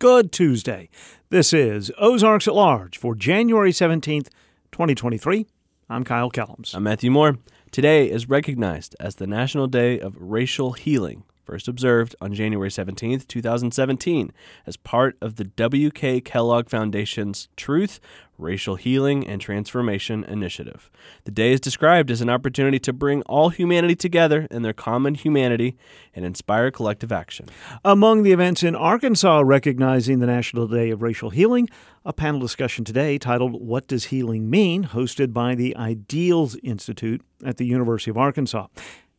Good Tuesday. This is Ozarks at Large for January 17th, 2023. I'm Kyle Kellums. I'm Matthew Moore. Today is recognized as the National Day of Racial Healing first observed on January 17, 2017, as part of the W.K. Kellogg Foundation's Truth, Racial Healing, and Transformation Initiative. The day is described as an opportunity to bring all humanity together in their common humanity and inspire collective action. Among the events in Arkansas recognizing the National Day of Racial Healing, a panel discussion today titled What Does Healing Mean? hosted by the Ideals Institute at the University of Arkansas.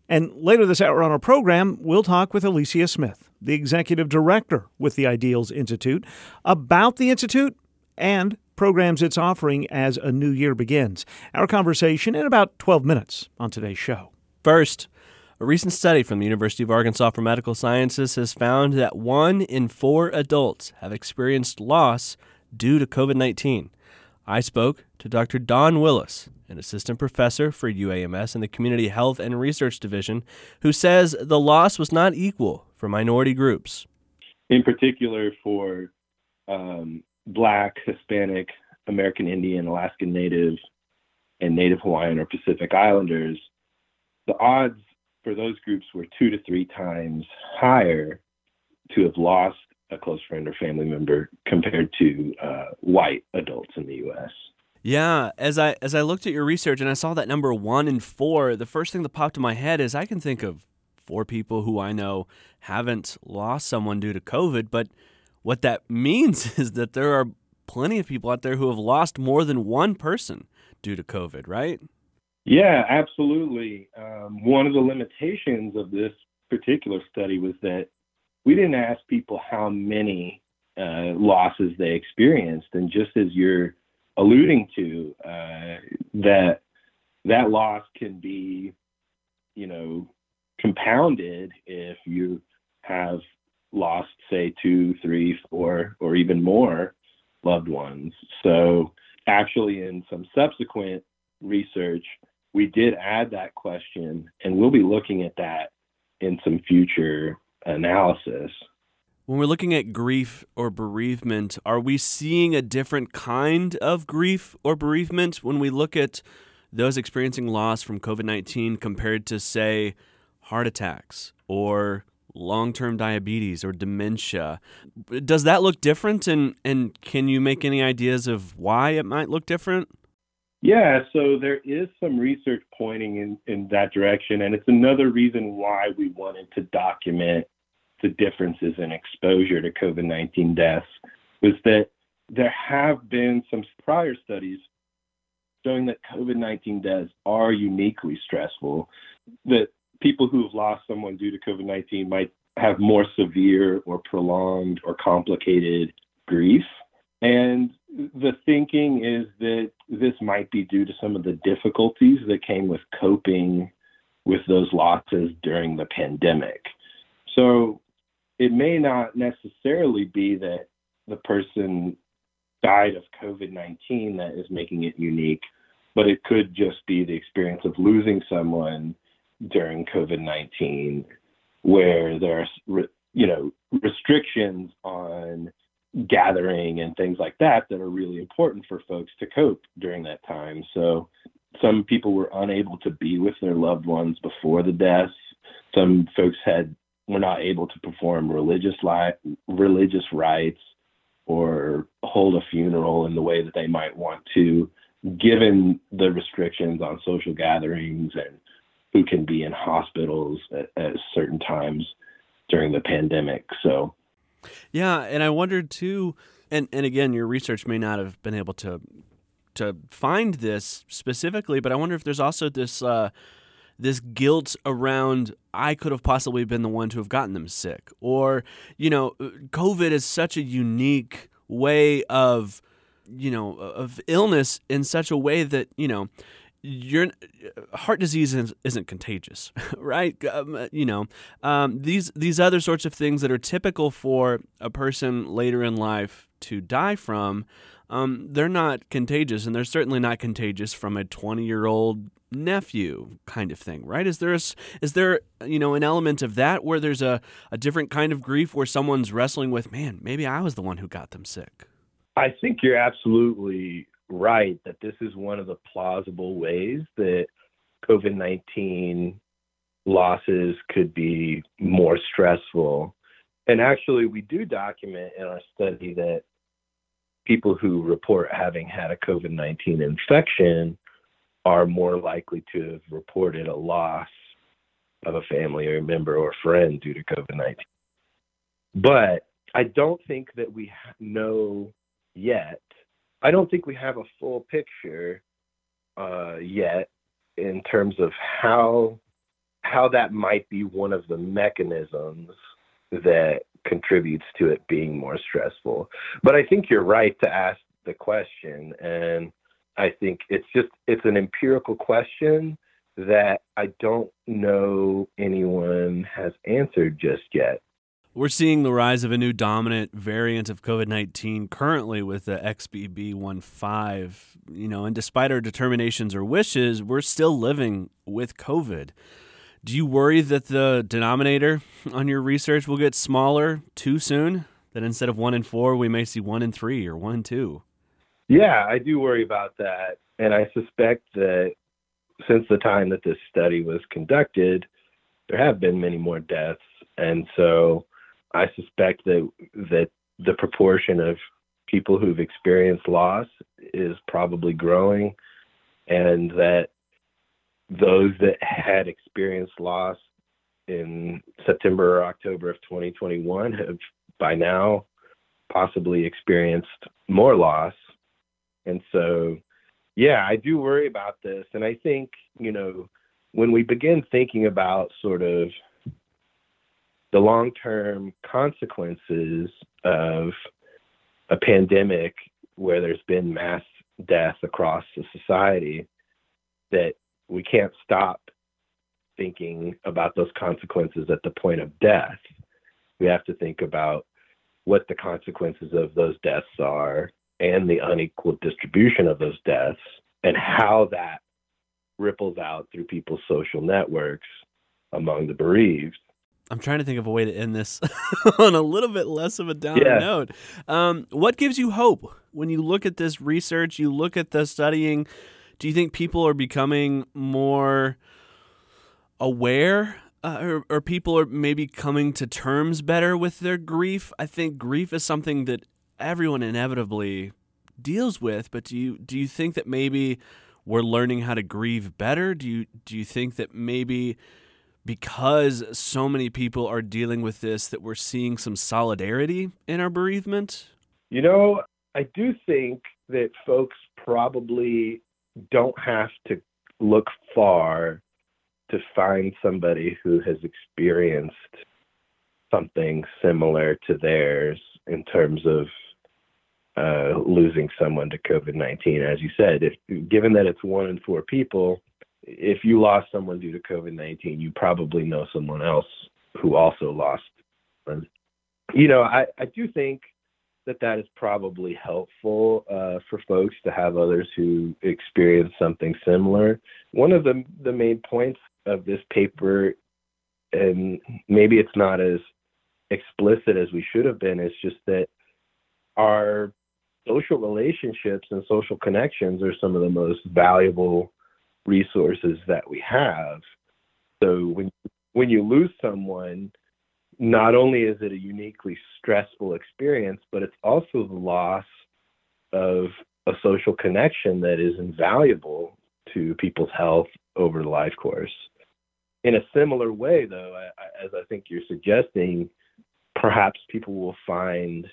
And later this hour on our program, we'll talk with Alicia Smith, the executive director with the Ideals Institute, about the Institute and programs it's offering as a new year begins. Our conversation in about 12 minutes on today's show. First, a recent study from the University of Arkansas for Medical Sciences has found that one in four adults have experienced loss due to COVID 19. I spoke to Dr. Don Willis, an assistant professor for UAMS in the Community Health and Research Division, who says the loss was not equal for minority groups. In particular, for um, Black, Hispanic, American Indian, Alaskan Native, and Native Hawaiian or Pacific Islanders, the odds for those groups were two to three times higher to have lost a close friend or family member compared to uh, white adults in the U.S. Yeah, as I as I looked at your research and I saw that number one and four, the first thing that popped in my head is I can think of four people who I know haven't lost someone due to COVID, but what that means is that there are plenty of people out there who have lost more than one person due to COVID, right? Yeah, absolutely. Um, one of the limitations of this particular study was that we didn't ask people how many uh, losses they experienced, and just as you're alluding to, uh, that that loss can be, you know, compounded if you have lost, say, two, three, four, or even more loved ones. So, actually, in some subsequent research, we did add that question, and we'll be looking at that in some future analysis. When we're looking at grief or bereavement, are we seeing a different kind of grief or bereavement when we look at those experiencing loss from COVID 19 compared to, say, heart attacks or long term diabetes or dementia? Does that look different? And, and can you make any ideas of why it might look different? Yeah, so there is some research pointing in, in that direction, and it's another reason why we wanted to document the differences in exposure to COVID 19 deaths was that there have been some prior studies showing that COVID 19 deaths are uniquely stressful, that people who have lost someone due to COVID 19 might have more severe or prolonged or complicated grief. And the thinking is that this might be due to some of the difficulties that came with coping with those losses during the pandemic. So it may not necessarily be that the person died of COVID 19 that is making it unique, but it could just be the experience of losing someone during COVID 19 where there's, you know, restrictions on gathering and things like that that are really important for folks to cope during that time. So some people were unable to be with their loved ones before the deaths. Some folks had were not able to perform religious li- religious rites or hold a funeral in the way that they might want to, given the restrictions on social gatherings and who can be in hospitals at, at certain times during the pandemic. So, yeah, and I wondered too, and and again, your research may not have been able to to find this specifically, but I wonder if there's also this. Uh, this guilt around I could have possibly been the one to have gotten them sick. Or, you know, COVID is such a unique way of, you know, of illness in such a way that, you know, your heart disease isn't, isn't contagious, right? Um, you know, um, these these other sorts of things that are typical for a person later in life to die from, um, they're not contagious, and they're certainly not contagious from a 20 year old nephew kind of thing, right? Is there a, is there you know an element of that where there's a, a different kind of grief where someone's wrestling with, man, maybe I was the one who got them sick. I think you're absolutely right that this is one of the plausible ways that COVID 19 losses could be more stressful. And actually, we do document in our study that people who report having had a COVID 19 infection are more likely to have reported a loss of a family or member or friend due to COVID 19. But I don't think that we know yet. I don't think we have a full picture uh, yet in terms of how how that might be one of the mechanisms that contributes to it being more stressful. But I think you're right to ask the question and I think it's just it's an empirical question that I don't know anyone has answered just yet. We're seeing the rise of a new dominant variant of COVID 19 currently with the XBB.1.5. You know, and despite our determinations or wishes, we're still living with COVID. Do you worry that the denominator on your research will get smaller too soon? That instead of one in four, we may see one in three or one in two? Yeah, I do worry about that. And I suspect that since the time that this study was conducted, there have been many more deaths. And so I suspect that that the proportion of people who've experienced loss is probably growing and that those that had experienced loss in September or October of 2021 have by now possibly experienced more loss and so, yeah, I do worry about this. And I think, you know, when we begin thinking about sort of the long term consequences of a pandemic where there's been mass death across the society, that we can't stop thinking about those consequences at the point of death. We have to think about what the consequences of those deaths are and the unequal distribution of those deaths and how that ripples out through people's social networks among the bereaved. I'm trying to think of a way to end this on a little bit less of a down yeah. note. Um, what gives you hope when you look at this research? You look at the studying. Do you think people are becoming more aware, uh, or, or people are maybe coming to terms better with their grief? I think grief is something that everyone inevitably deals with, but do you do you think that maybe we're learning how to grieve better? Do you do you think that maybe because so many people are dealing with this that we're seeing some solidarity in our bereavement? You know, I do think that folks probably don't have to look far to find somebody who has experienced something similar to theirs in terms of uh, losing someone to COVID 19. As you said, if, given that it's one in four people, if you lost someone due to COVID 19, you probably know someone else who also lost. And, you know, I, I do think that that is probably helpful uh, for folks to have others who experience something similar. One of the, the main points of this paper, and maybe it's not as explicit as we should have been, is just that our social relationships and social connections are some of the most valuable resources that we have. So when when you lose someone, not only is it a uniquely stressful experience, but it's also the loss of a social connection that is invaluable to people's health over the life course. In a similar way, though, as I think you're suggesting, perhaps people will find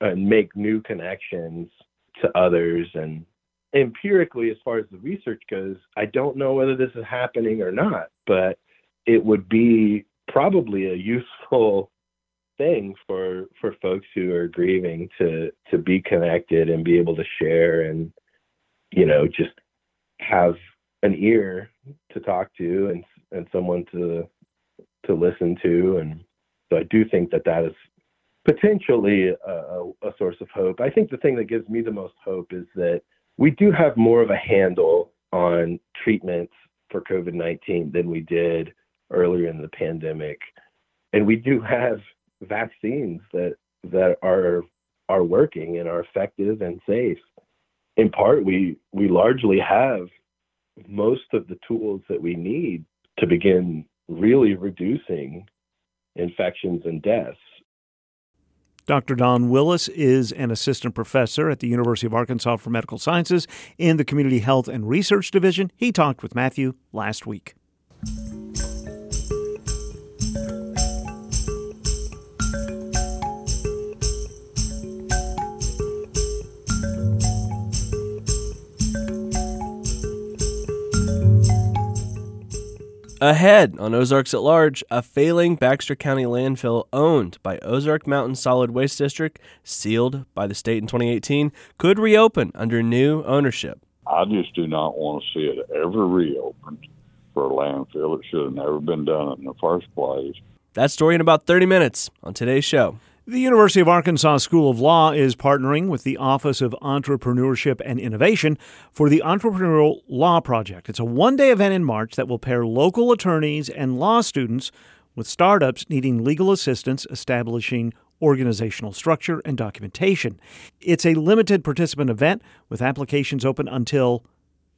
and make new connections to others and empirically as far as the research goes i don't know whether this is happening or not but it would be probably a useful thing for for folks who are grieving to to be connected and be able to share and you know just have an ear to talk to and and someone to to listen to and so i do think that that is potentially a, a, source of hope. I think the thing that gives me the most hope is that we do have more of a handle on treatments for COVID 19 than we did earlier in the pandemic. And we do have vaccines that, that are, are working and are effective and safe. In part, we, we largely have most of the tools that we need to begin really reducing infections and deaths. Dr. Don Willis is an assistant professor at the University of Arkansas for Medical Sciences in the Community Health and Research Division. He talked with Matthew last week. Ahead on Ozarks at Large, a failing Baxter County landfill owned by Ozark Mountain Solid Waste District, sealed by the state in 2018, could reopen under new ownership. I just do not want to see it ever reopened for a landfill. It should have never been done in the first place. That story in about 30 minutes on today's show. The University of Arkansas School of Law is partnering with the Office of Entrepreneurship and Innovation for the Entrepreneurial Law Project. It's a one day event in March that will pair local attorneys and law students with startups needing legal assistance establishing organizational structure and documentation. It's a limited participant event with applications open until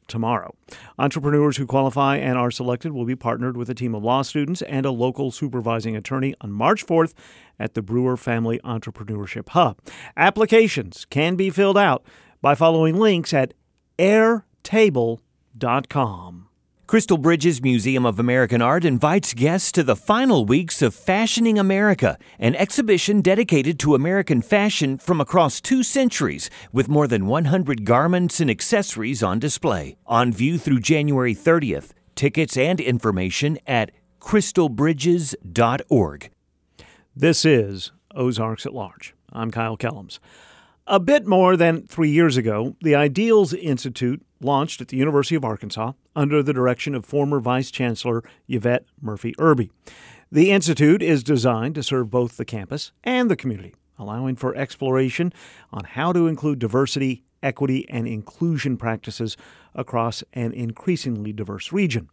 tomorrow. Entrepreneurs who qualify and are selected will be partnered with a team of law students and a local supervising attorney on March 4th at the Brewer Family Entrepreneurship Hub. Applications can be filled out by following links at airtable.com. Crystal Bridges Museum of American Art invites guests to the final weeks of Fashioning America, an exhibition dedicated to American fashion from across two centuries, with more than 100 garments and accessories on display. On view through January 30th. Tickets and information at crystalbridges.org. This is Ozarks at Large. I'm Kyle Kellums. A bit more than three years ago, the Ideals Institute launched at the University of Arkansas under the direction of former Vice Chancellor Yvette Murphy Erby. The Institute is designed to serve both the campus and the community, allowing for exploration on how to include diversity, equity, and inclusion practices across an increasingly diverse region.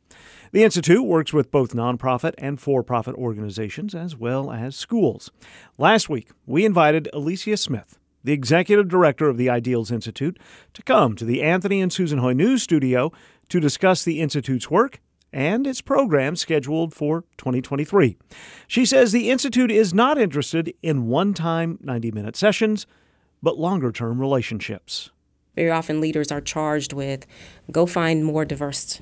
The Institute works with both nonprofit and for profit organizations as well as schools. Last week, we invited Alicia Smith, the executive director of the Ideals Institute, to come to the Anthony and Susan Hoy News Studio to discuss the Institute's work and its program scheduled for 2023. She says the Institute is not interested in one time 90 minute sessions, but longer term relationships. Very often, leaders are charged with go find more diverse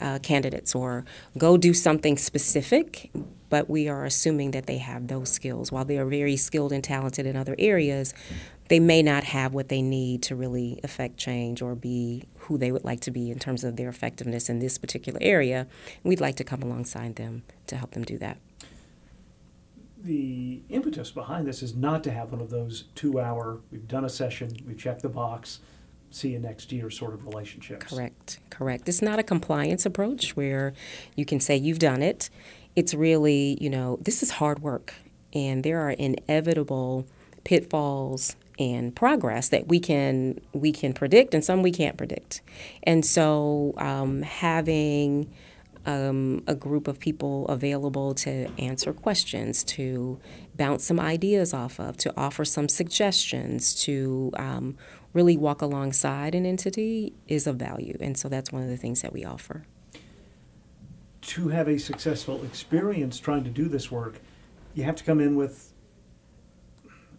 uh, candidates or go do something specific, but we are assuming that they have those skills. While they are very skilled and talented in other areas, they may not have what they need to really affect change or be who they would like to be in terms of their effectiveness in this particular area. We'd like to come alongside them to help them do that. The impetus behind this is not to have one of those two hour, we've done a session, we've checked the box, see you next year sort of relationships. Correct, correct. It's not a compliance approach where you can say you've done it. It's really, you know, this is hard work, and there are inevitable pitfalls and progress that we can we can predict, and some we can't predict. And so, um, having um, a group of people available to answer questions, to bounce some ideas off of, to offer some suggestions, to um, really walk alongside an entity is of value. And so that's one of the things that we offer. To have a successful experience trying to do this work, you have to come in with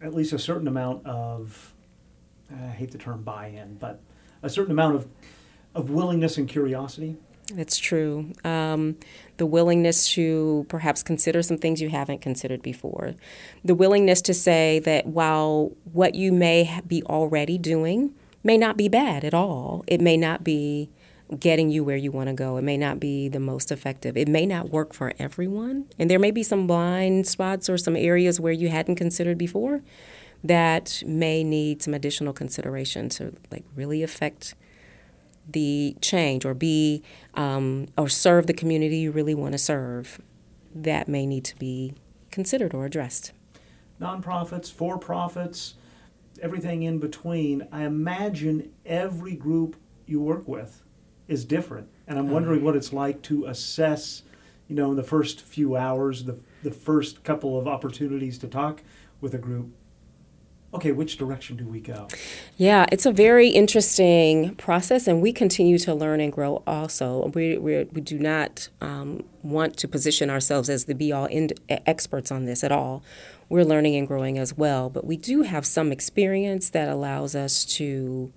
at least a certain amount of, I hate the term buy in, but a certain amount of, of willingness and curiosity it's true. Um, the willingness to perhaps consider some things you haven't considered before. The willingness to say that while what you may be already doing may not be bad at all, it may not be getting you where you want to go. It may not be the most effective. It may not work for everyone. And there may be some blind spots or some areas where you hadn't considered before that may need some additional consideration to like really affect the change or be um, or serve the community you really want to serve, that may need to be considered or addressed. Nonprofits, for profits, everything in between. I imagine every group you work with is different. And I'm wondering what it's like to assess, you know, in the first few hours, the, the first couple of opportunities to talk with a group. Okay, which direction do we go? Yeah, it's a very interesting process, and we continue to learn and grow also. We, we, we do not um, want to position ourselves as the be all experts on this at all. We're learning and growing as well, but we do have some experience that allows us to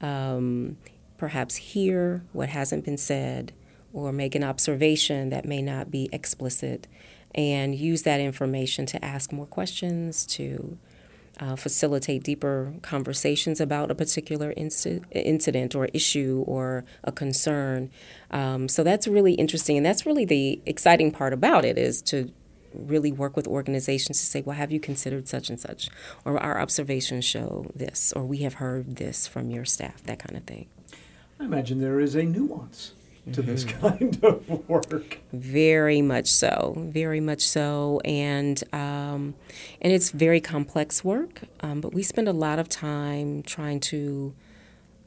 um, perhaps hear what hasn't been said or make an observation that may not be explicit and use that information to ask more questions, to uh, facilitate deeper conversations about a particular inci- incident or issue or a concern. Um, so that's really interesting, and that's really the exciting part about it is to really work with organizations to say, well, have you considered such and such? Or our observations show this, or we have heard this from your staff, that kind of thing. I imagine there is a nuance to this mm-hmm. kind of work. Very much so, very much so, and um, and it's very complex work. Um, but we spend a lot of time trying to,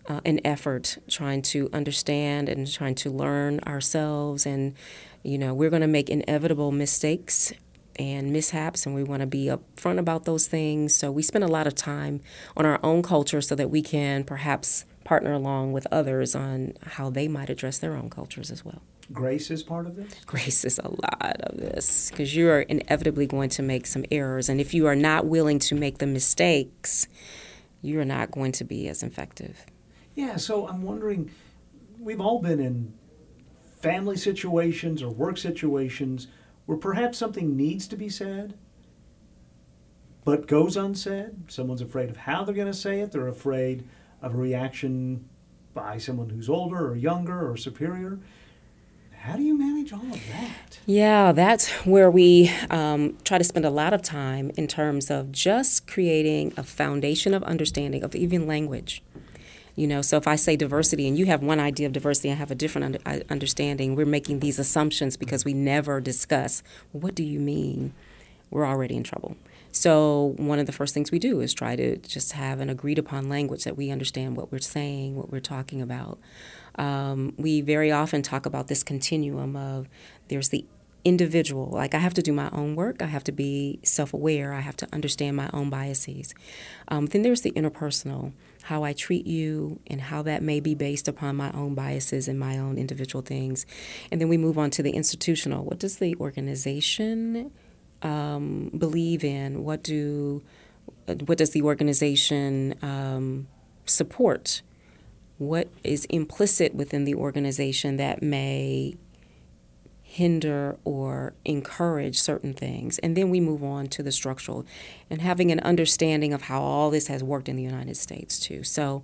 uh, an effort trying to understand and trying to learn ourselves, and you know we're going to make inevitable mistakes and mishaps, and we want to be upfront about those things. So we spend a lot of time on our own culture so that we can perhaps partner along with others on how they might address their own cultures as well. Grace is part of this? Grace is a lot of this because you are inevitably going to make some errors. And if you are not willing to make the mistakes, you are not going to be as effective. Yeah, so I'm wondering we've all been in family situations or work situations where perhaps something needs to be said but goes unsaid. Someone's afraid of how they're going to say it, they're afraid of a reaction by someone who's older or younger or superior. How do you manage all of that? Yeah, that's where we um, try to spend a lot of time in terms of just creating a foundation of understanding of even language. You know, so if I say diversity and you have one idea of diversity and have a different under, understanding, we're making these assumptions because we never discuss what do you mean? We're already in trouble. So, one of the first things we do is try to just have an agreed upon language that we understand what we're saying, what we're talking about. Um, we very often talk about this continuum of there's the individual, like I have to do my own work, I have to be self aware, I have to understand my own biases. Um, then there's the interpersonal, how I treat you and how that may be based upon my own biases and my own individual things. And then we move on to the institutional. What does the organization um, believe in? What do what does the organization um, support? What is implicit within the organization that may hinder or encourage certain things? And then we move on to the structural and having an understanding of how all this has worked in the United States too. So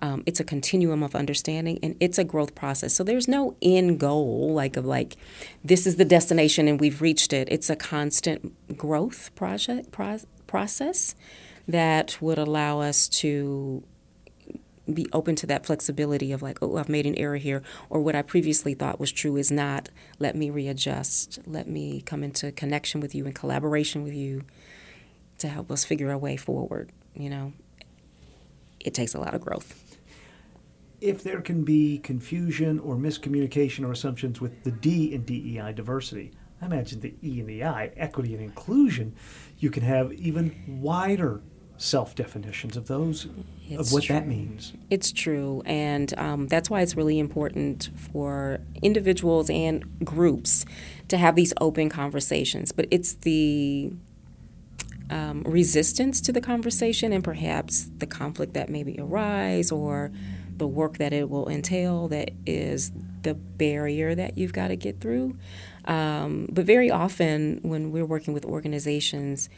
um, it's a continuum of understanding and it's a growth process. So there's no end goal like of like this is the destination and we've reached it. It's a constant growth project pro- process that would allow us to be open to that flexibility of like, oh, I've made an error here, or what I previously thought was true is not. Let me readjust. Let me come into connection with you and collaboration with you to help us figure a way forward. You know, it takes a lot of growth if there can be confusion or miscommunication or assumptions with the D in DEI diversity, I imagine the E and the I, equity and inclusion, you can have even wider self definitions of those it's of what true. that means. It's true, and um, that's why it's really important for individuals and groups to have these open conversations. But it's the um, resistance to the conversation and perhaps the conflict that maybe arise or the work that it will entail that is the barrier that you've got to get through. Um, but very often, when we're working with organizations,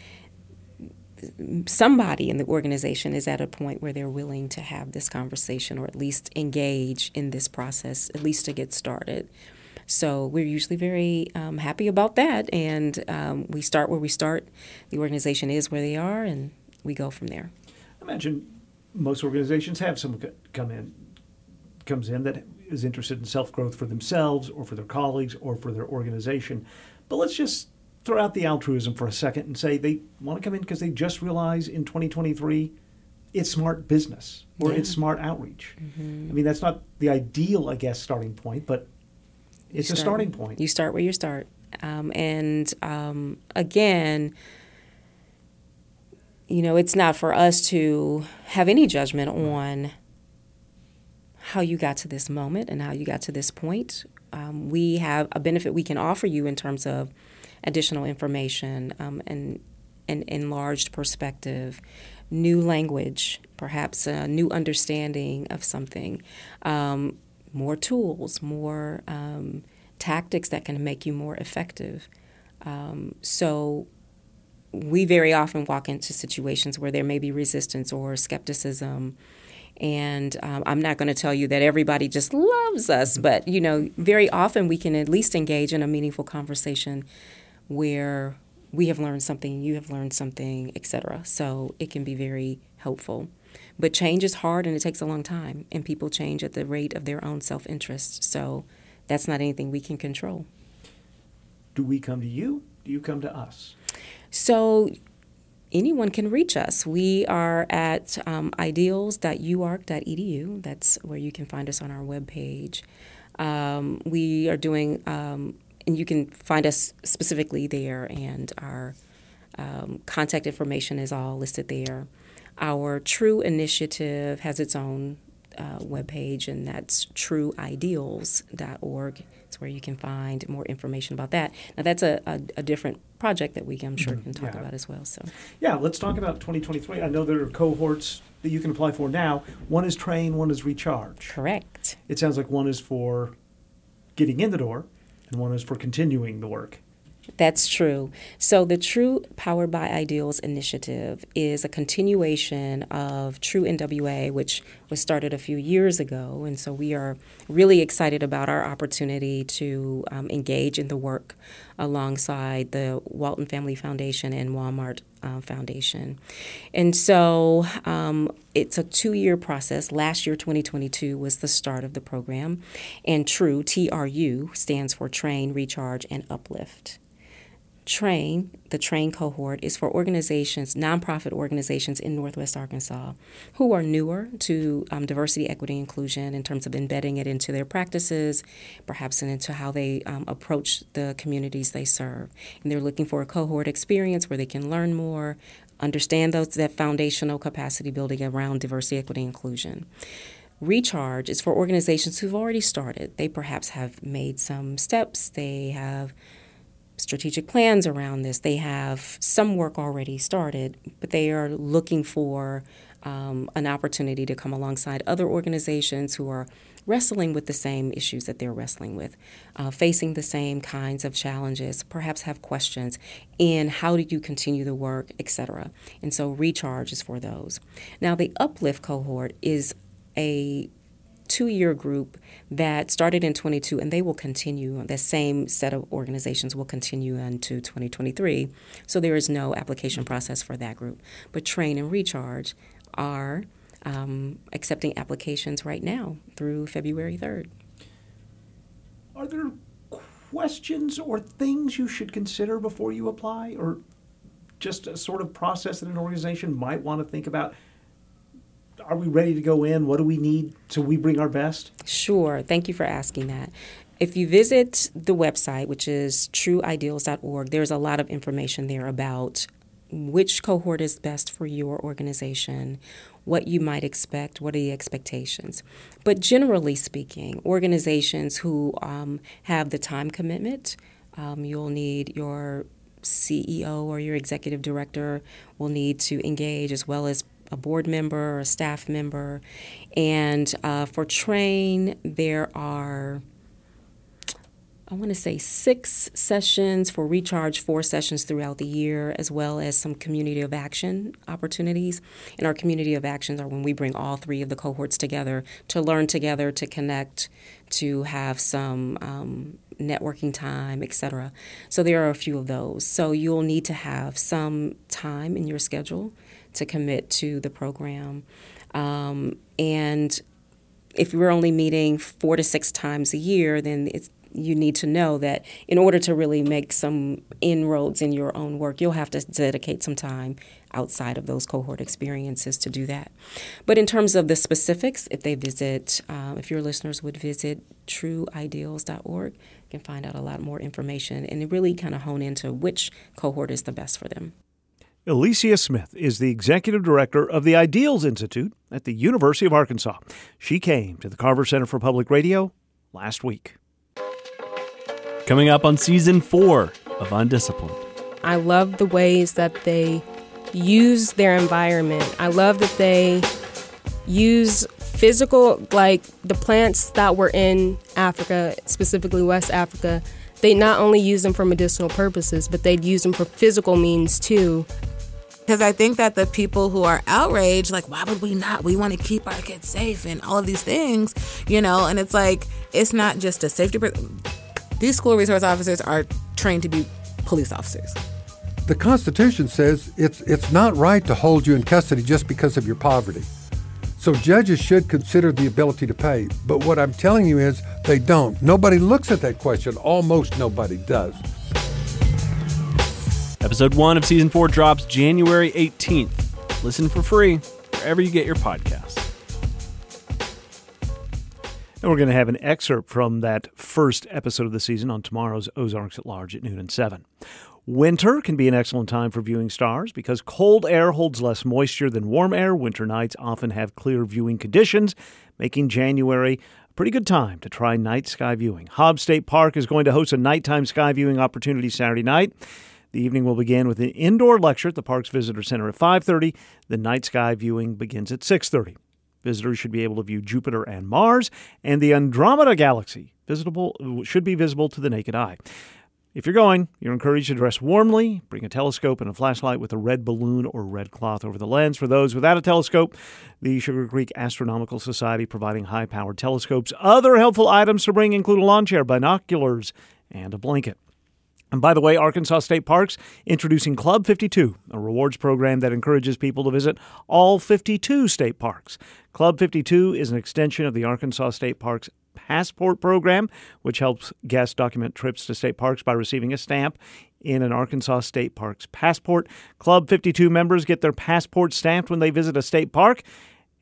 somebody in the organization is at a point where they're willing to have this conversation or at least engage in this process, at least to get started. So we're usually very um, happy about that, and um, we start where we start. The organization is where they are, and we go from there. Imagine most organizations have someone come in comes in that is interested in self growth for themselves or for their colleagues or for their organization. But let's just throw out the altruism for a second and say they want to come in because they just realize in 2023 it's smart business or Yeah. it's smart outreach. I mean, that's not the ideal, I guess, starting point, but it's a starting point. You start where you start. Um, and um, again, you know, it's not for us to have any judgment on how you got to this moment and how you got to this point. Um, we have a benefit we can offer you in terms of additional information um, and an enlarged perspective, new language, perhaps a new understanding of something, um, more tools, more um, tactics that can make you more effective. Um, so we very often walk into situations where there may be resistance or skepticism. And um, I'm not going to tell you that everybody just loves us, but you know, very often we can at least engage in a meaningful conversation where we have learned something, you have learned something, etc. So it can be very helpful. But change is hard and it takes a long time, and people change at the rate of their own self interest. So that's not anything we can control. Do we come to you? Do you come to us? So anyone can reach us. We are at um, ideals.uark.edu. That's where you can find us on our webpage. Um, we are doing, um, and you can find us specifically there, and our um, contact information is all listed there. Our True initiative has its own uh, webpage, and that's trueideals.org. It's where you can find more information about that. Now, that's a, a, a different project that we, I'm sure, mm-hmm. can talk yeah. about as well. So, Yeah, let's talk about 2023. I know there are cohorts that you can apply for now. One is train, one is recharge. correct. It sounds like one is for getting in the door, and one is for continuing the work. That's true. So, the True Powered by Ideals initiative is a continuation of True NWA, which was started a few years ago. And so, we are really excited about our opportunity to um, engage in the work alongside the Walton Family Foundation and Walmart uh, Foundation. And so, um, it's a two year process. Last year, 2022, was the start of the program. And TRUE, T R U, stands for Train, Recharge, and Uplift. Train, the Train cohort, is for organizations, nonprofit organizations in Northwest Arkansas who are newer to um, diversity, equity, inclusion in terms of embedding it into their practices, perhaps into how they um, approach the communities they serve. And they're looking for a cohort experience where they can learn more, understand those that foundational capacity building around diversity, equity, inclusion. Recharge is for organizations who've already started. They perhaps have made some steps, they have strategic plans around this. They have some work already started, but they are looking for um, an opportunity to come alongside other organizations who are wrestling with the same issues that they're wrestling with, uh, facing the same kinds of challenges, perhaps have questions in how do you continue the work, etc. And so recharge is for those. Now the uplift cohort is a two year group that started in 22 and they will continue the same set of organizations will continue into 2023 so there is no application process for that group. But train and recharge are um, accepting applications right now through february 3rd Are there questions or things you should consider before you apply, or just a sort of process that an organization might want to think about? Are we ready to go in? What do we need so we bring our best? Sure. Thank you for asking that. If you visit the website, which is trueideals.org, there's a lot of information there about which cohort is best for your organization, what you might expect, what are the expectations. But generally speaking, organizations who um, have the time commitment, um, you'll need your CEO or your executive director will need to engage as well as a board member or a staff member. And uh, for train, there are, I want to say, six sessions for recharge, four sessions throughout the year, as well as some community of action opportunities. And our community of actions are when we bring all three of the cohorts together to learn together, to connect, to have some um, networking time, etc. So there are a few of those. So you'll need to have some time in your schedule to commit to the program. Um, and if we're only meeting four to six times a year, then you need to know that in order to really make some inroads in your own work, you'll have to dedicate some time outside of those cohort experiences to do that. But in terms of the specifics, if they visit, um, if your listeners would visit trueideals.org, you can find out a lot more information and really kind of hone into which cohort is the best for them. Alicia Smith is the executive director of the Ideals Institute at the University of Arkansas. She came to the Carver Center for Public Radio last week. Coming up on season four of Undisciplined. I love the ways that they use their environment. I love that they use physical, like the plants that were in Africa, specifically West Africa, they not only use them for medicinal purposes, but they'd use them for physical means too. Because I think that the people who are outraged, like, why would we not? We want to keep our kids safe and all of these things, you know? And it's like, it's not just a safety. These school resource officers are trained to be police officers. The Constitution says it's, it's not right to hold you in custody just because of your poverty. So judges should consider the ability to pay. But what I'm telling you is they don't. Nobody looks at that question. Almost nobody does. Episode 1 of Season 4 drops January 18th. Listen for free wherever you get your podcasts. And we're going to have an excerpt from that first episode of the season on tomorrow's Ozarks at Large at noon and 7. Winter can be an excellent time for viewing stars because cold air holds less moisture than warm air. Winter nights often have clear viewing conditions, making January a pretty good time to try night sky viewing. Hobbs State Park is going to host a nighttime sky viewing opportunity Saturday night. The evening will begin with an indoor lecture at the park's visitor center at 5:30. The night sky viewing begins at 6:30. Visitors should be able to view Jupiter and Mars and the Andromeda galaxy. Visitable should be visible to the naked eye. If you're going, you're encouraged to dress warmly, bring a telescope and a flashlight with a red balloon or red cloth over the lens. For those without a telescope, the Sugar Creek Astronomical Society providing high powered telescopes. Other helpful items to bring include a lawn chair, binoculars, and a blanket. And by the way, Arkansas State Parks introducing Club 52, a rewards program that encourages people to visit all 52 state parks. Club 52 is an extension of the Arkansas State Parks Passport program, which helps guests document trips to state parks by receiving a stamp in an Arkansas State Parks passport. Club 52 members get their passport stamped when they visit a state park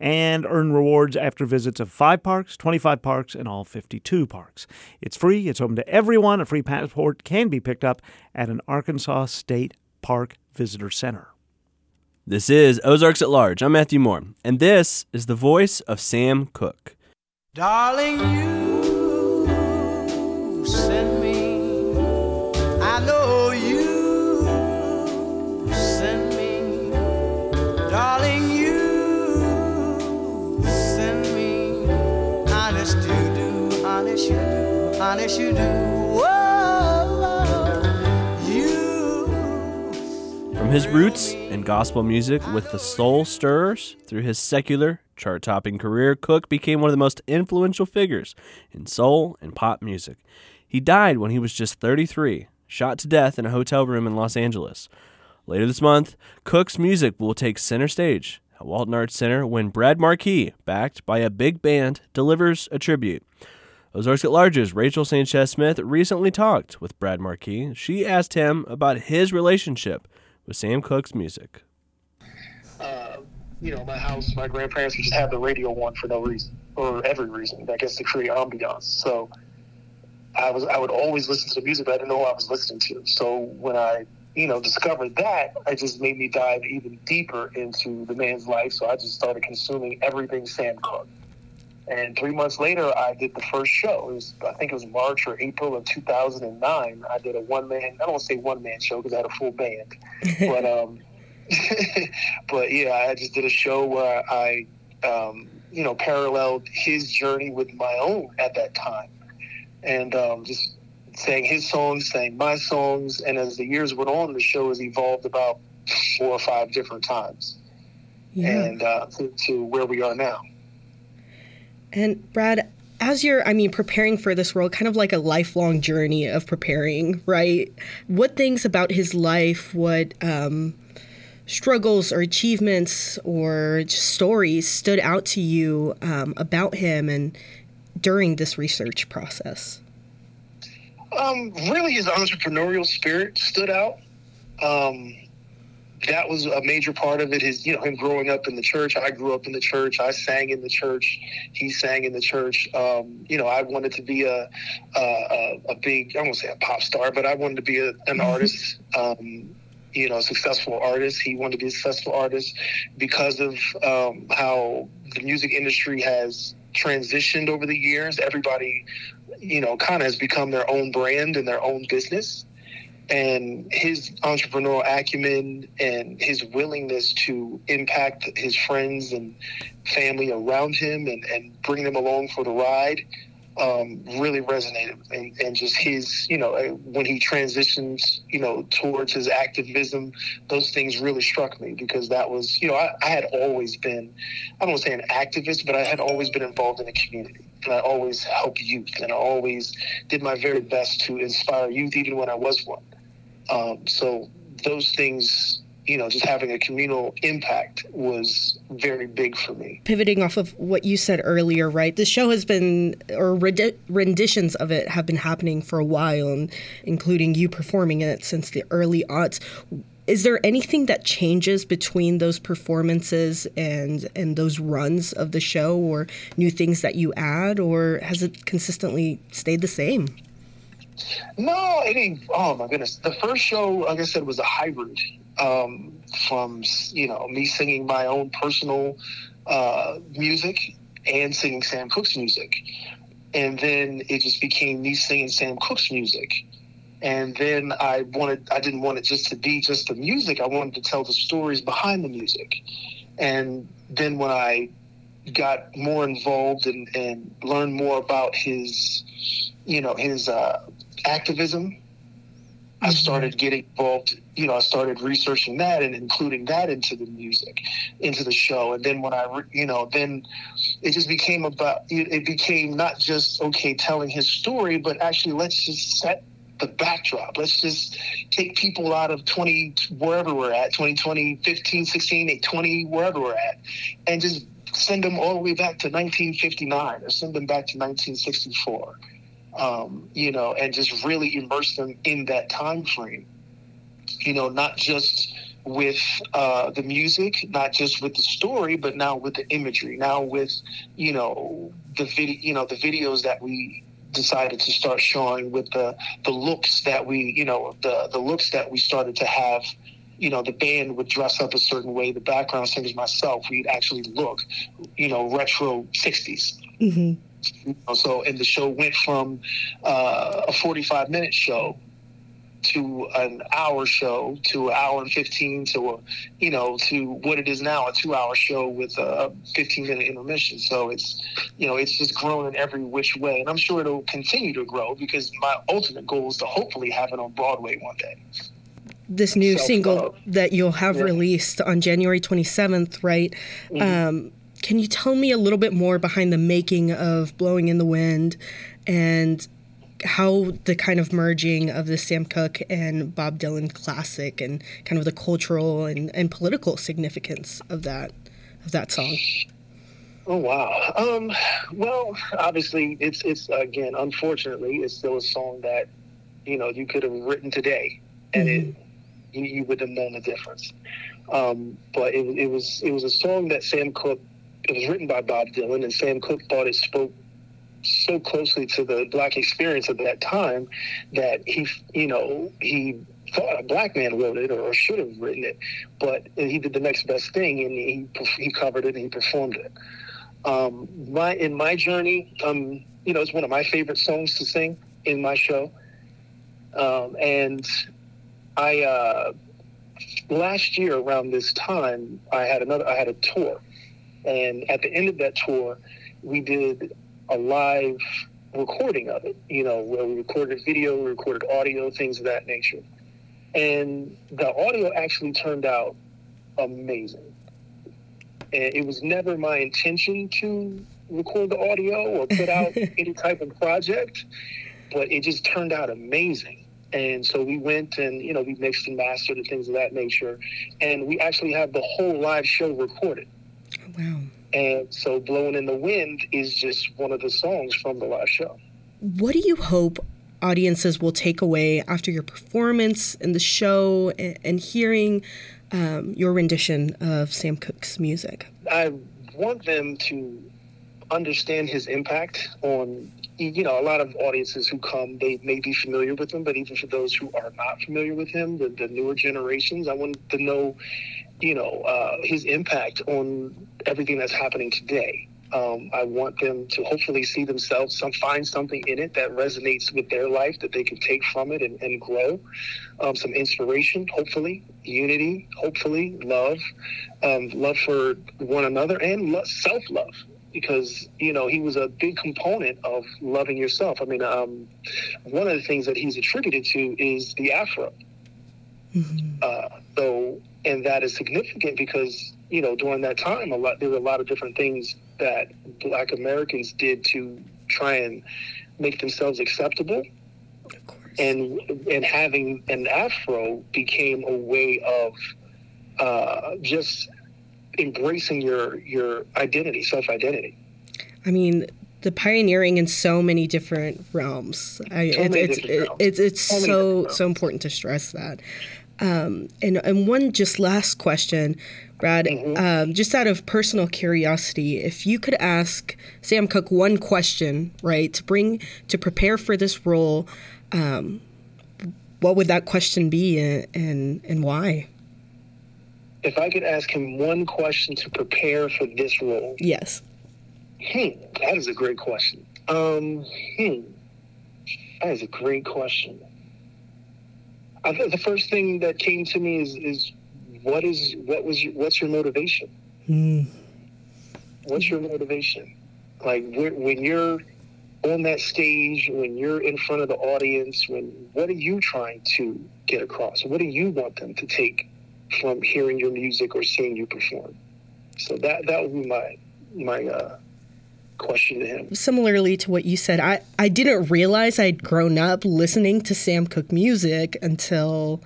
and earn rewards after visits of five parks, 25 parks, and all 52 parks. It's free, it's open to everyone. A free passport can be picked up at an Arkansas State Park Visitor Center. This is Ozarks at Large. I'm Matthew Moore, and this is the voice of Sam Cooke. Darling, you send you do. Oh, you. From his roots in gospel music with the Soul Stirrers through his secular, chart topping career, Cooke became one of the most influential figures in soul and pop music. He died when he was just 33, shot to death in a hotel room in Los Angeles. Later this month, Cooke's music will take center stage at Walton Arts Center when Brad Marquis, backed by a big band, delivers a tribute. Ozarks at Large's Rachel Sanchez Smith recently talked with Brad Marquis. She asked him about his relationship with Sam Cooke's music. Uh, you know, my house, my grandparents would just have the radio on for no reason or every reason, I guess to create ambiance. So I was I would always listen to the music, but I didn't know what I was listening to. So when I you know discovered that, it just made me dive even deeper into the man's life. So I just started consuming everything Sam Cooke. And three months later, I did the first show. It was, I think it was March or April of 2009. I did a one man, I don't want to say one man show because I had a full band. but, um, but yeah, I just did a show where I, um, you know, paralleled his journey with my own at that time. And um, just sang his songs, sang my songs. And as the years went on, the show has evolved about four or five different times. Yeah. And uh, to, to where we are now. And Brad, as you're, I mean, preparing for this role, kind of like a lifelong journey of preparing, right? What things about his life, what um, struggles or achievements or stories stood out to you um, about him and during this research process? Um, really, his entrepreneurial spirit stood out. Um, that was a major part of it. His, you know, him growing up in the church. I grew up in the church. I sang in the church. He sang in the church. Um, you know, I wanted to be a a, a, big, I won't say a pop star, but I wanted to be a, an artist. Um, you know, a successful artist. He wanted to be a successful artist because of um, how the music industry has transitioned over the years. Everybody, you know, kind of has become their own brand and their own business and his entrepreneurial acumen and his willingness to impact his friends and family around him and, and bring them along for the ride um, really resonated. And, and just his you know uh, when he transitioned you know towards his activism those things really struck me because that was you know I, I had always been i don't want to say an activist but i had always been involved in the community. And i always helped youth and i always did my very best to inspire youth even when i was one um, so those things, you know, just having a communal impact was very big for me. Pivoting off of what you said earlier, right? The show has been, or renditions of it have been happening for a while, including you performing in it since the early aughts. Is there anything that changes between those performances and and those runs of the show, or new things that you add, or has it consistently stayed the same? No, I mean, Oh my goodness! The first show, like I said, was a hybrid um, from you know me singing my own personal uh, music and singing Sam Cooke's music, and then it just became me singing Sam Cooke's music. And then I wanted, I didn't want it just to be just the music. I wanted to tell the stories behind the music. And then when I got more involved and, and learned more about his, you know, his uh, activism. I mm-hmm. started getting involved, you know, I started researching that and including that into the music, into the show. And then when I, you know, then it just became about, it became not just, okay, telling his story, but actually let's just set the backdrop. Let's just take people out of 20, wherever we're at, 2020, 15, 16, 20, wherever we're at, and just send them all the way back to 1959 or send them back to 1964 um, you know, and just really immerse them in that time frame. You know, not just with uh, the music, not just with the story, but now with the imagery, now with you know the video, you know the videos that we decided to start showing with the the looks that we you know the the looks that we started to have you know the band would dress up a certain way the background singers myself we'd actually look you know retro 60s mm-hmm. So, and the show went from uh, a 45 minute show to an hour show to an hour and 15 to a, you know, to what it is now, a two hour show with a 15 minute intermission. So it's, you know, it's just grown in every which way. And I'm sure it'll continue to grow because my ultimate goal is to hopefully have it on Broadway one day this new single that you'll have yeah. released on January 27th, right? Mm-hmm. Um, can you tell me a little bit more behind the making of Blowing in the Wind and how the kind of merging of the Sam Cooke and Bob Dylan classic and kind of the cultural and, and political significance of that of that song? Oh wow. Um, well, obviously, it's it's again, unfortunately, it's still a song that you know you could have written today, and mm-hmm. it you, you would have known the difference. Um, but it, it was it was a song that Sam Cooke it was written by Bob Dylan, and Sam Cooke thought it spoke so closely to the black experience of that time that he, you know, he thought a black man wrote it or should have written it, but he did the next best thing and he he covered it and he performed it. Um, my in my journey, um, you know, it's one of my favorite songs to sing in my show, um, and I uh, last year around this time I had another I had a tour and at the end of that tour, we did a live recording of it, you know, where we recorded video, we recorded audio, things of that nature. And the audio actually turned out amazing. And it was never my intention to record the audio or put out any type of project, but it just turned out amazing. And so we went and, you know, we mixed and mastered and things of that nature. And we actually have the whole live show recorded. Wow. And so Blowing in the Wind is just one of the songs from the last show. What do you hope audiences will take away after your performance and the show and, and hearing um, your rendition of Sam Cooke's music? I want them to understand his impact on you know a lot of audiences who come they may be familiar with him but even for those who are not familiar with him the, the newer generations i want to know you know uh, his impact on everything that's happening today um, I want them to hopefully see themselves, some find something in it that resonates with their life that they can take from it and, and grow. Um, some inspiration, hopefully, unity, hopefully, love, um, love for one another, and lo- self love. Because you know he was a big component of loving yourself. I mean, um, one of the things that he's attributed to is the afro. Mm-hmm. Uh, so, and that is significant because you know during that time, a lot there were a lot of different things that Black Americans did to try and make themselves acceptable. And and having an afro became a way of uh, just embracing your your identity, self identity. I mean, the pioneering in so many different realms. I, So it's, many it's, different realms. it's it's So so so important to stress that. Um, and and one just last question, Brad, Mm-hmm. um, just out of personal curiosity, if you could ask Sam Cooke one question, right, to bring to prepare for this role, um, what would that question be, and and, and why? If I could ask him one question to prepare for this role, Yes. Hmm, that is a great question. Um, hmm, that is a great question. I think the first thing that came to me is is what is what was your, what's your motivation? Mm. What's your motivation? Like when when you're on that stage, when you're in front of the audience, when what are you trying to get across? What do you want them to take from hearing your music or seeing you perform? So that that would be my my uh, question to him. similarly to what you said, I, I didn't realize I'd grown up listening to Sam Cooke music until,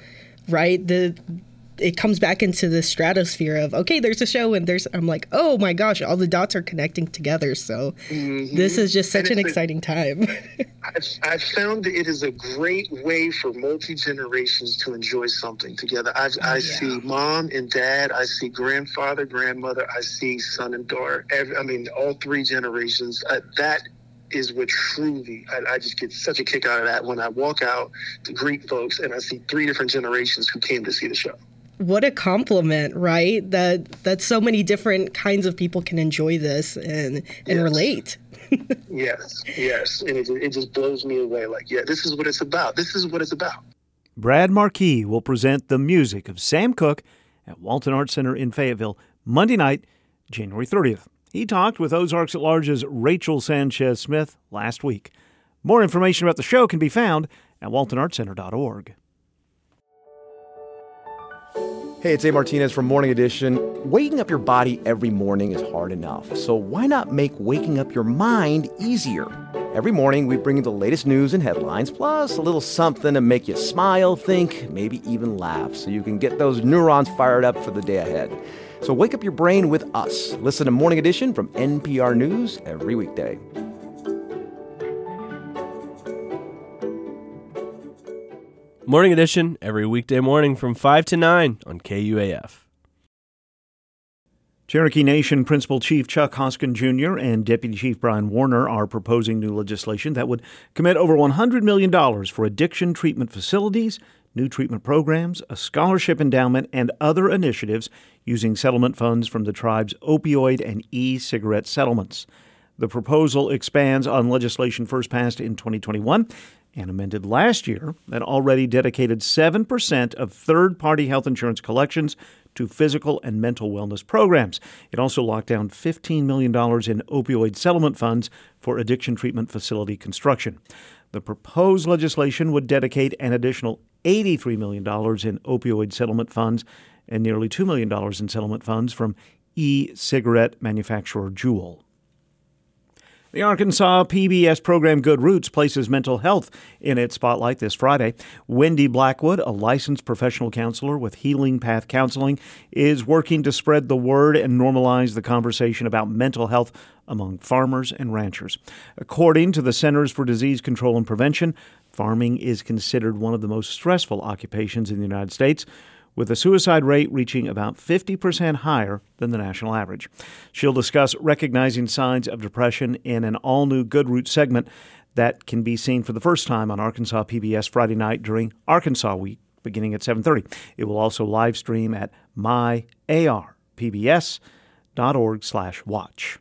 right, the it comes back into the stratosphere of okay, there's a show and there's I'm like, oh my gosh, all the dots are connecting together. So this is just such an it's a- exciting time. I've, I've found that it is a great way for multi generations to enjoy something together. I've, I see mom and dad, I see grandfather, grandmother, I see son and daughter. Every, I mean, all three generations. Uh, that is what truly, I, I just get such a kick out of that when I walk out to greet folks and I see three different generations who came to see the show. What a compliment, right? That that so many different kinds of people can enjoy this and and relate. Yes, yes. And it, it just blows me away. Like, yeah, this is what it's about. This is what it's about. Brad Marquis will present the music of Sam Cooke at Walton Arts Center in Fayetteville Monday night, January 30th. He talked with Ozarks at Large's Rachel Sanchez Smith last week. More information about the show can be found at waltonartscenter.org. Hey, it's A. Martinez from Morning Edition. Waking up your body every morning is hard enough, so why not make waking up your mind easier? Every morning, we bring you the latest news and headlines, plus a little something to make you smile, think, maybe even laugh, so you can get those neurons fired up for the day ahead. So wake up your brain with us. Listen to Morning Edition from NPR News every weekday. Morning edition every weekday morning from 5 to 9 on KUAF. Cherokee Nation Principal Chief Chuck Hoskin Jr. and Deputy Chief Brian Warner are proposing new legislation that would commit over $100 million for addiction treatment facilities, new treatment programs, a scholarship endowment, and other initiatives using settlement funds from the tribe's opioid and e cigarette settlements. The proposal expands on legislation first passed in 2021 and amended last year that already dedicated 7% of third party health insurance collections to physical and mental wellness programs. It also locked down $15 million in opioid settlement funds for addiction treatment facility construction. The proposed legislation would dedicate an additional $83 million in opioid settlement funds and nearly $2 million in settlement funds from e cigarette manufacturer Juul. The Arkansas PBS program Good Roots places mental health in its spotlight this Friday. Wendy Blackwood, a licensed professional counselor with Healing Path Counseling, is working to spread the word and normalize the conversation about mental health among farmers and ranchers. According to the Centers for Disease Control and Prevention, farming is considered one of the most stressful occupations in the United States with the suicide rate reaching about 50% higher than the national average. She'll discuss recognizing signs of depression in an all new Good Root segment that can be seen for the first time on Arkansas PBS Friday night during Arkansas Week beginning at 7:30. It will also live stream at myarpbs.org/watch.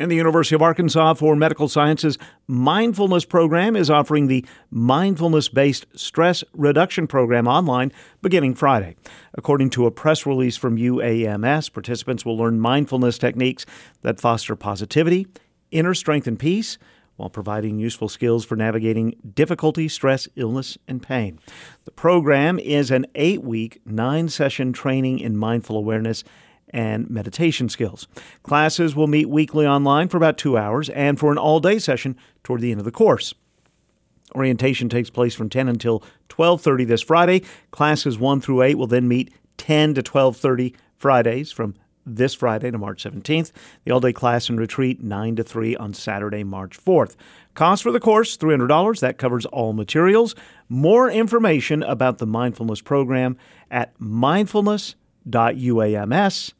And the University of Arkansas for Medical Sciences Mindfulness Program is offering the Mindfulness Based Stress Reduction Program online beginning Friday. According to a press release from UAMS, participants will learn mindfulness techniques that foster positivity, inner strength, and peace while providing useful skills for navigating difficulty, stress, illness, and pain. The program is an eight week, nine session training in mindful awareness and meditation skills. Classes will meet weekly online for about two hours and for an all day session toward the end of the course. Orientation takes place from 10 until 12:30 this Friday. Classes 1 through 8 will then meet 10 to 12:30 Fridays from this Friday to March 17th. The all-day class and retreat 9 to 3 on Saturday, March 4th. Cost for the course $300. That covers all materials. More information about the mindfulness program at mindfulness.uams.edu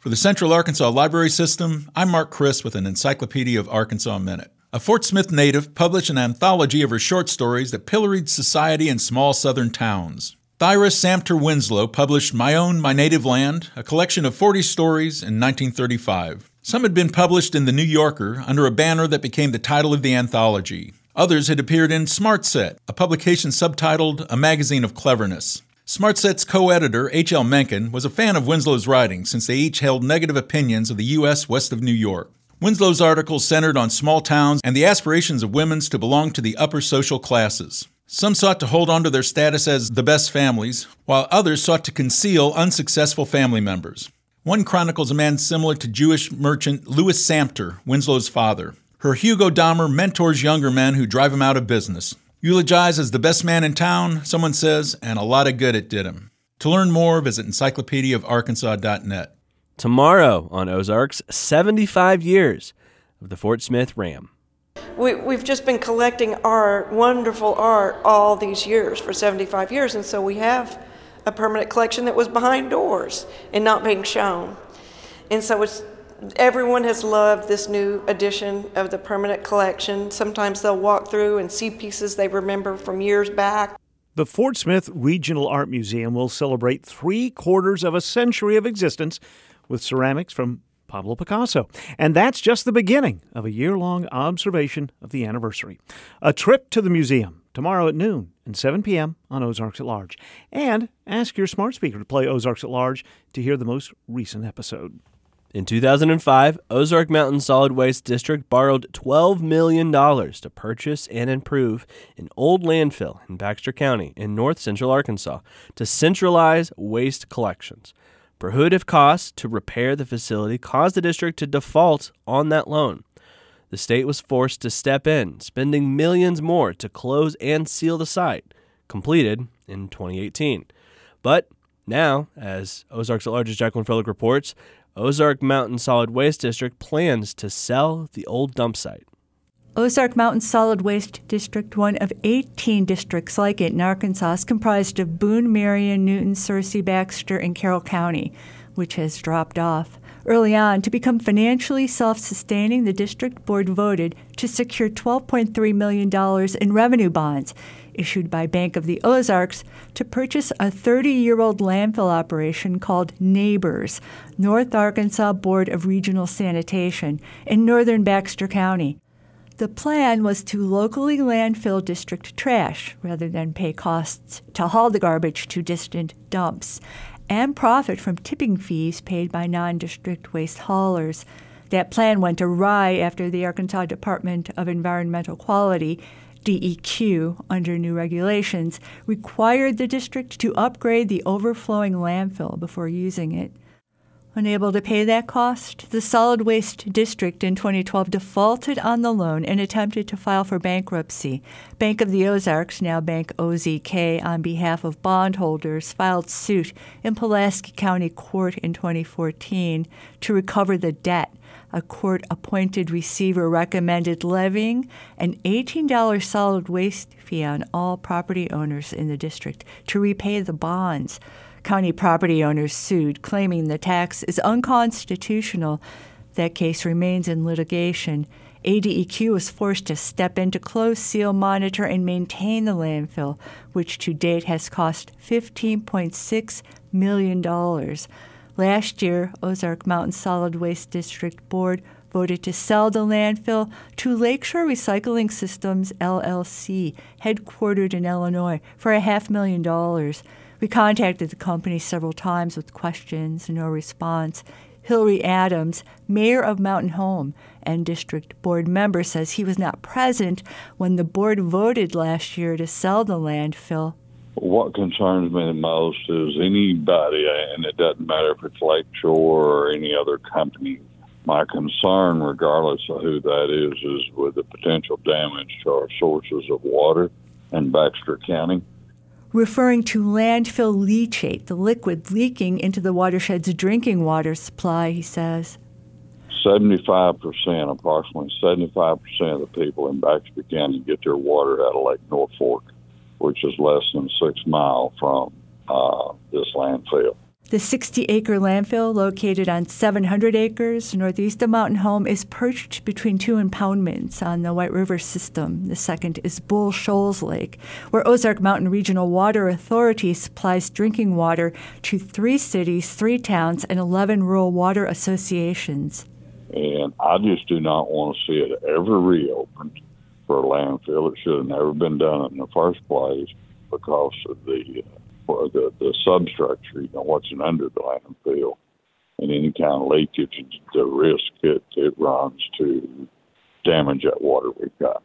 For the Central Arkansas Library System, I'm Mark Christ with an Encyclopedia of Arkansas Minute. A Fort Smith native published an anthology of her short stories that pilloried society in small southern towns. Thyra Samter Winslow published My Own, My Native Land, a collection of 40 stories in 1935. Some had been published in The New Yorker under a banner that became the title of the anthology. Others had appeared in Smart Set, a publication subtitled A Magazine of Cleverness. SmartSet's co editor, H.L. Mencken, was a fan of Winslow's writing since they each held negative opinions of the U.S. west of New York. Winslow's articles centered on small towns and the aspirations of women to belong to the upper social classes. Some sought to hold on to their status as the best families, while others sought to conceal unsuccessful family members. One chronicles a man similar to Jewish merchant Louis Samter, Winslow's father. Her Hugo Dahmer mentors younger men who drive him out of business. Eulogized as the best man in town, someone says, and a lot of good it did him. To learn more, visit encyclopediaofarkansas.net. Tomorrow on Ozarks, 75 years of the Fort Smith RAM. We, we've just been collecting art, wonderful art, all these years for 75 years, and so we have a permanent collection that was behind doors and not being shown. And so it's everyone has loved this new edition of the permanent collection. Sometimes they'll walk through and see pieces they remember from years back. The Fort Smith Regional Art Museum will celebrate three quarters of a century of existence with ceramics from Pablo Picasso. And that's just the beginning of a year long observation of the anniversary. A trip to the museum tomorrow at noon and 7 p.m. on Ozarks at Large. And ask your smart speaker to play Ozarks at Large to hear the most recent episode. In 2005, Ozark Mountain Solid Waste District borrowed $12 million to purchase and improve an old landfill in Baxter County in north central Arkansas to centralize waste collections. Prohibitive costs to repair the facility caused the district to default on that loan. The state was forced to step in, spending millions more to close and seal the site, completed in 2018. But now, as Ozarks at Large's Jacqueline Froelich reports, Ozark Mountain Solid Waste District plans to sell the old dump site. Ozark Mountain Solid Waste District, one of 18 districts like it in Arkansas, is comprised of Boone, Marion, Newton, Searcy, Baxter, and Carroll County, which has dropped off. Early on, to become financially self sustaining, the district board voted to secure $12.3 million in revenue bonds issued by Bank of the Ozarks to purchase a 30 year old landfill operation called NABORS, North Arkansas Board of Regional Sanitation, in northern Baxter County. The plan was to locally landfill district trash rather than pay costs to haul the garbage to distant dumps and profit from tipping fees paid by non district waste haulers. That plan went awry after the Arkansas Department of Environmental Quality DEQ, under new regulations, required the district to upgrade the overflowing landfill before using it. Unable to pay that cost, the Solid Waste District in 2012 defaulted on the loan and attempted to file for bankruptcy. Bank of the Ozarks, now Bank OZK, on behalf of bondholders, filed suit in Pulaski County Court in 2014 to recover the debt. A court appointed receiver recommended levying an $18 solid waste fee on all property owners in the district to repay the bonds. County property owners sued, claiming the tax is unconstitutional. That case remains in litigation. ADEQ was forced to step in to close, seal, monitor, and maintain the landfill, which to date has cost $15.6 million. Last year, Ozark Mountain Solid Waste District Board voted to sell the landfill to Lakeshore Recycling Systems LLC, headquartered in Illinois, for a half million dollars. We contacted the company several times with questions, no response. Hillrey Adams, mayor of Mountain Home and district board member, says he was not present when the board voted last year to sell the landfill. What concerns me the most is anybody, and it doesn't matter if it's Lakeshore or any other company. My concern, regardless of who that is, is with the potential damage to our sources of water in Baxter County referring to landfill leachate, the liquid leaking into the watershed's drinking water supply, he says. 75%, approximately 75% of the people in Baxter County get their water out of Lake Norfork, which is less than six miles from uh, this landfill. The 60 acre landfill, located on 700 acres northeast of Mountain Home, is perched between two impoundments on the White River system. The second is Bull Shoals Lake, where Ozark Mountain Regional Water Authority supplies drinking water to three cities, three towns, and 11 rural water associations. And I just do not want to see it ever reopened for a landfill. It should have never been done in the first place because of the uh, the, the substructure, you know, what's under the landfill, and any kind of leakage, the risk it, it runs to damage that water we've got.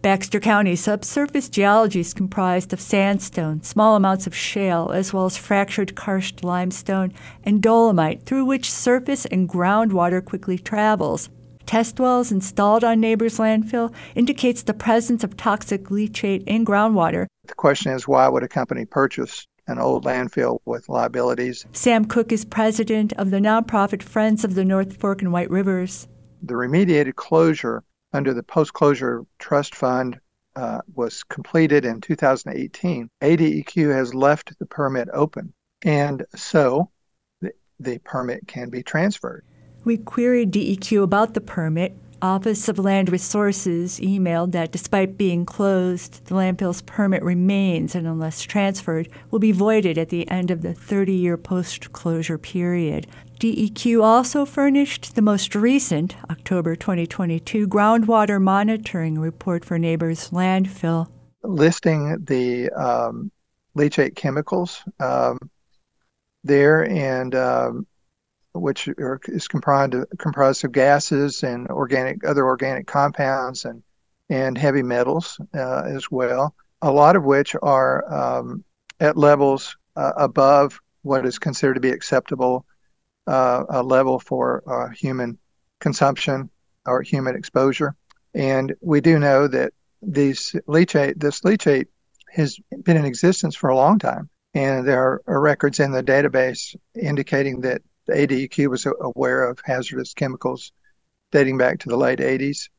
Baxter County subsurface geology is comprised of sandstone, small amounts of shale, as well as fractured karst limestone and dolomite, through which surface and groundwater quickly travels. Test wells installed on NABORS' landfill indicates the presence of toxic leachate in groundwater the question is, why would a company purchase an old landfill with liabilities? Sam Cook is president of the nonprofit Friends of the North Fork and White Rivers. The remediated closure under the post closure trust fund uh, was completed in 2018. ADEQ has left the permit open, and so the, the permit can be transferred. We queried DEQ about the permit, Office of Land Resources emailed that despite being closed, the landfill's permit remains and, unless transferred, will be voided at the end of the 30 year post closure period. DEQ also furnished the most recent, October 2022, groundwater monitoring report for NABORS Landfill. Listing the um, leachate chemicals um, there and um, which are, is comprised of, comprised of gases and organic other organic compounds and and heavy metals uh, as well. A lot of which are um, at levels uh, above what is considered to be acceptable uh, a level for uh, human consumption or human exposure. And we do know that these leachate, this leachate has been in existence for a long time. And there are records in the database indicating that the ADEQ was aware of hazardous chemicals dating back to the late 80s,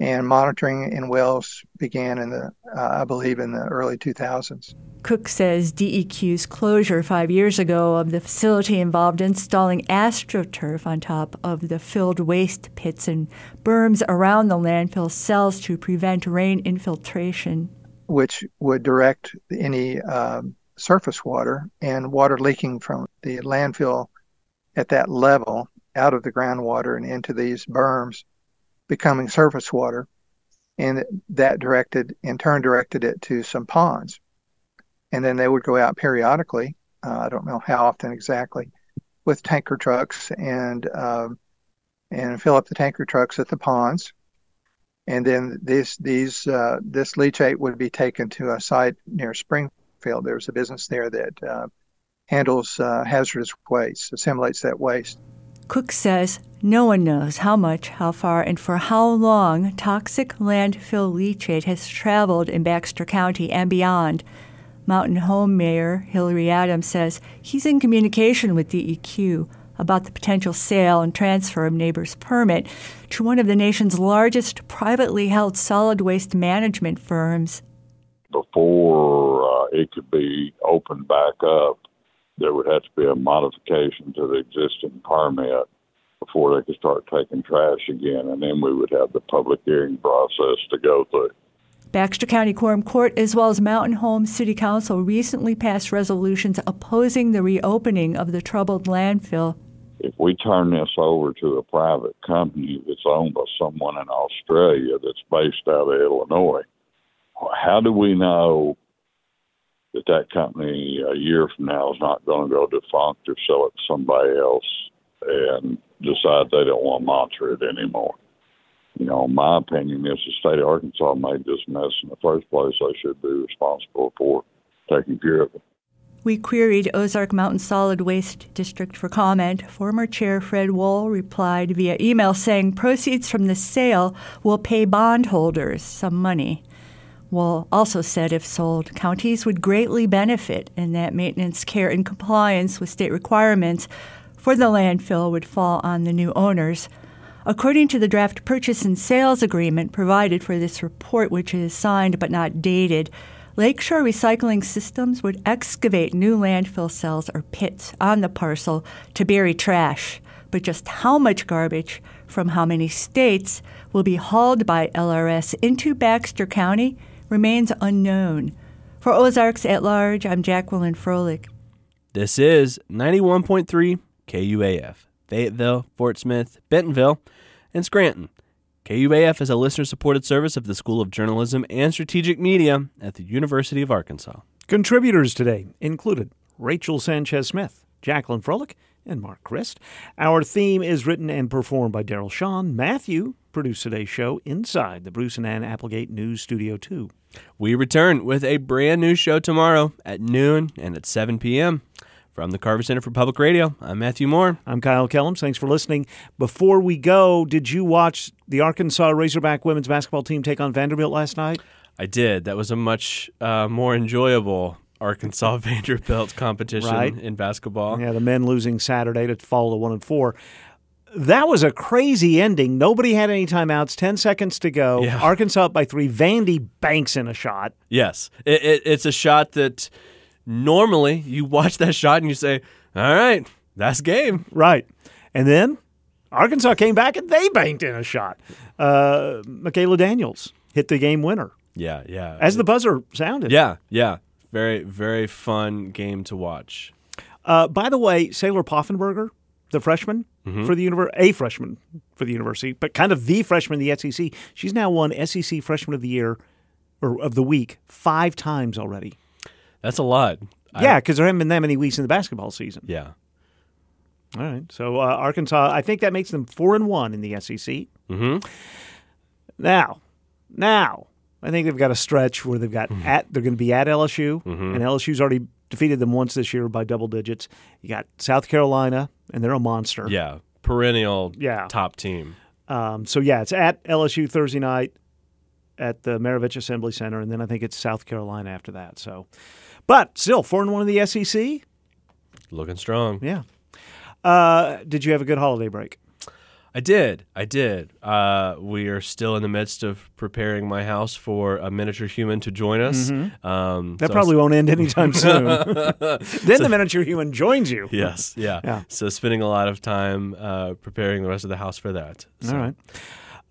and monitoring in wells began in the, uh, I believe, in the early 2000s. Cook says DEQ's closure five years ago of the facility involved installing astroturf on top of the filled waste pits and berms around the landfill cells to prevent rain infiltration. Which would direct any um, surface water and water leaking from the landfill at that level out of the groundwater and into these berms, becoming surface water. And that directed, in turn, directed it to some ponds. And then they would go out periodically, uh, I don't know how often exactly, with tanker trucks and um, and fill up the tanker trucks at the ponds. And then this these uh, this leachate would be taken to a site near Springfield. There's a business there that uh, handles uh, hazardous waste, assimilates that waste. Cook says no one knows how much, how far, and for how long toxic landfill leachate has traveled in Baxter County and beyond. Mountain Home Mayor Hillrey Adams says he's in communication with DEQ about the potential sale and transfer of NABORS Permit to one of the nation's largest privately held solid waste management firms. Before uh, it could be opened back up, there would have to be a modification to the existing permit before they could start taking trash again, and then we would have the public hearing process to go through. Baxter County Quorum Court, as well as Mountain Home City Council, recently passed resolutions opposing the reopening of the troubled landfill. If we turn this over to a private company that's owned by someone in Australia that's based out of Illinois, how do we know that that company a year from now is not going to go defunct or sell it to somebody else and decide they don't want to monitor it anymore? You know, my opinion is the state of Arkansas made this mess in the first place. They should be responsible for taking care of it. We queried Ozark Mountain Solid Waste District for comment. Former Chair Fred Wohl replied via email saying proceeds from the sale will pay bondholders some money. Wohl also said if sold, counties would greatly benefit and that maintenance, care, and compliance with state requirements for the landfill would fall on the new owners. According to the draft purchase and sales agreement provided for this report, which is signed but not dated, Lakeshore Recycling Systems would excavate new landfill cells or pits on the parcel to bury trash. But just how much garbage from how many states will be hauled by LRS into Baxter County remains unknown. For Ozarks at Large, I'm Jacqueline Froelich. This is 91.3 KUAF, Fayetteville, Fort Smith, Bentonville, and Scranton. KUAF is a listener supported service of the School of Journalism and Strategic Media at the University of Arkansas. Contributors today included Rachel Sanchez Smith, Jacqueline Froelich, and Mark Christ. Our theme is written and performed by Daryl Swann. Matthew produced today's show inside the Bruce and Ann Applegate News Studio 2. We return with a brand new show tomorrow at noon and at 7 p.m. From the Carver Center for Public Radio, I'm Matthew Moore. I'm Kyle Kellums. Thanks for listening. Before we go, did you watch the Arkansas Razorback women's basketball team take on Vanderbilt last night? I did. That was a much uh, more enjoyable Arkansas Vanderbilt competition Right. in basketball. Yeah, the men losing Saturday to fall to one and four. That was a crazy ending. Nobody had any timeouts. Ten seconds to go. Yeah. Arkansas up by three. Vandy banks in a shot. Yes, it, it, it's a shot that normally you watch that shot and you say, "All right, that's game." Right, and then Arkansas came back and they banked in a shot. Uh, Makayla Daniels hit the game winner Yeah, yeah. as the buzzer sounded. yeah, yeah. Very, very fun game to watch. Uh, by the way, Saylor Poffenberger, the freshman Mhm. for the univer- a freshman for the university, but kind of the freshman in the SEC. She's now won SEC Freshman of the Year or of the week five times already. That's a lot. Yeah, because there haven't been that many weeks in the basketball season. yeah. All right, so uh, Arkansas, I think that makes them four and one in the SEC. Mm-hmm. Now, now I think they've got a stretch where they've got at they're going to be at LSU, Mhm. and LSU's already defeated them once this year by double digits. You got South Carolina, and they're a monster. Yeah, perennial Yeah. top team. Um, so yeah, it's at LSU Thursday night at the Maravich Assembly Center, and then I think it's South Carolina after that. So, but still four and one in the SEC. Looking strong. Yeah. Uh, did you have a good holiday break? I did. I did. Uh, we are still in the midst of preparing my house for a miniature human to join us. Mhm. Um, That so- probably won't end anytime soon. then So- the miniature human joins you. Yes. Yeah. Yeah. So spending a lot of time uh, preparing the rest of the house for that. So. All right.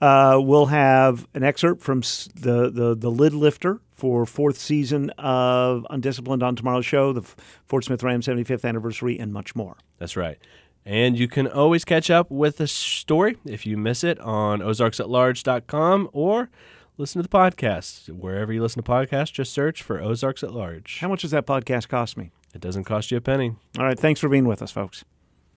Uh, we'll have an excerpt from the, the, the lid lifter for fourth season of Undisciplined on tomorrow's show, the Fort Smith RAM 75th anniversary, and much more. That's right. And you can always catch up with the story if you miss it on ozarksatlarge.com or listen to the podcast. Wherever you listen to podcasts, just search for Ozarks at Large. How much does that podcast cost me? It doesn't cost you a penny. All right. Thanks for being with us, folks.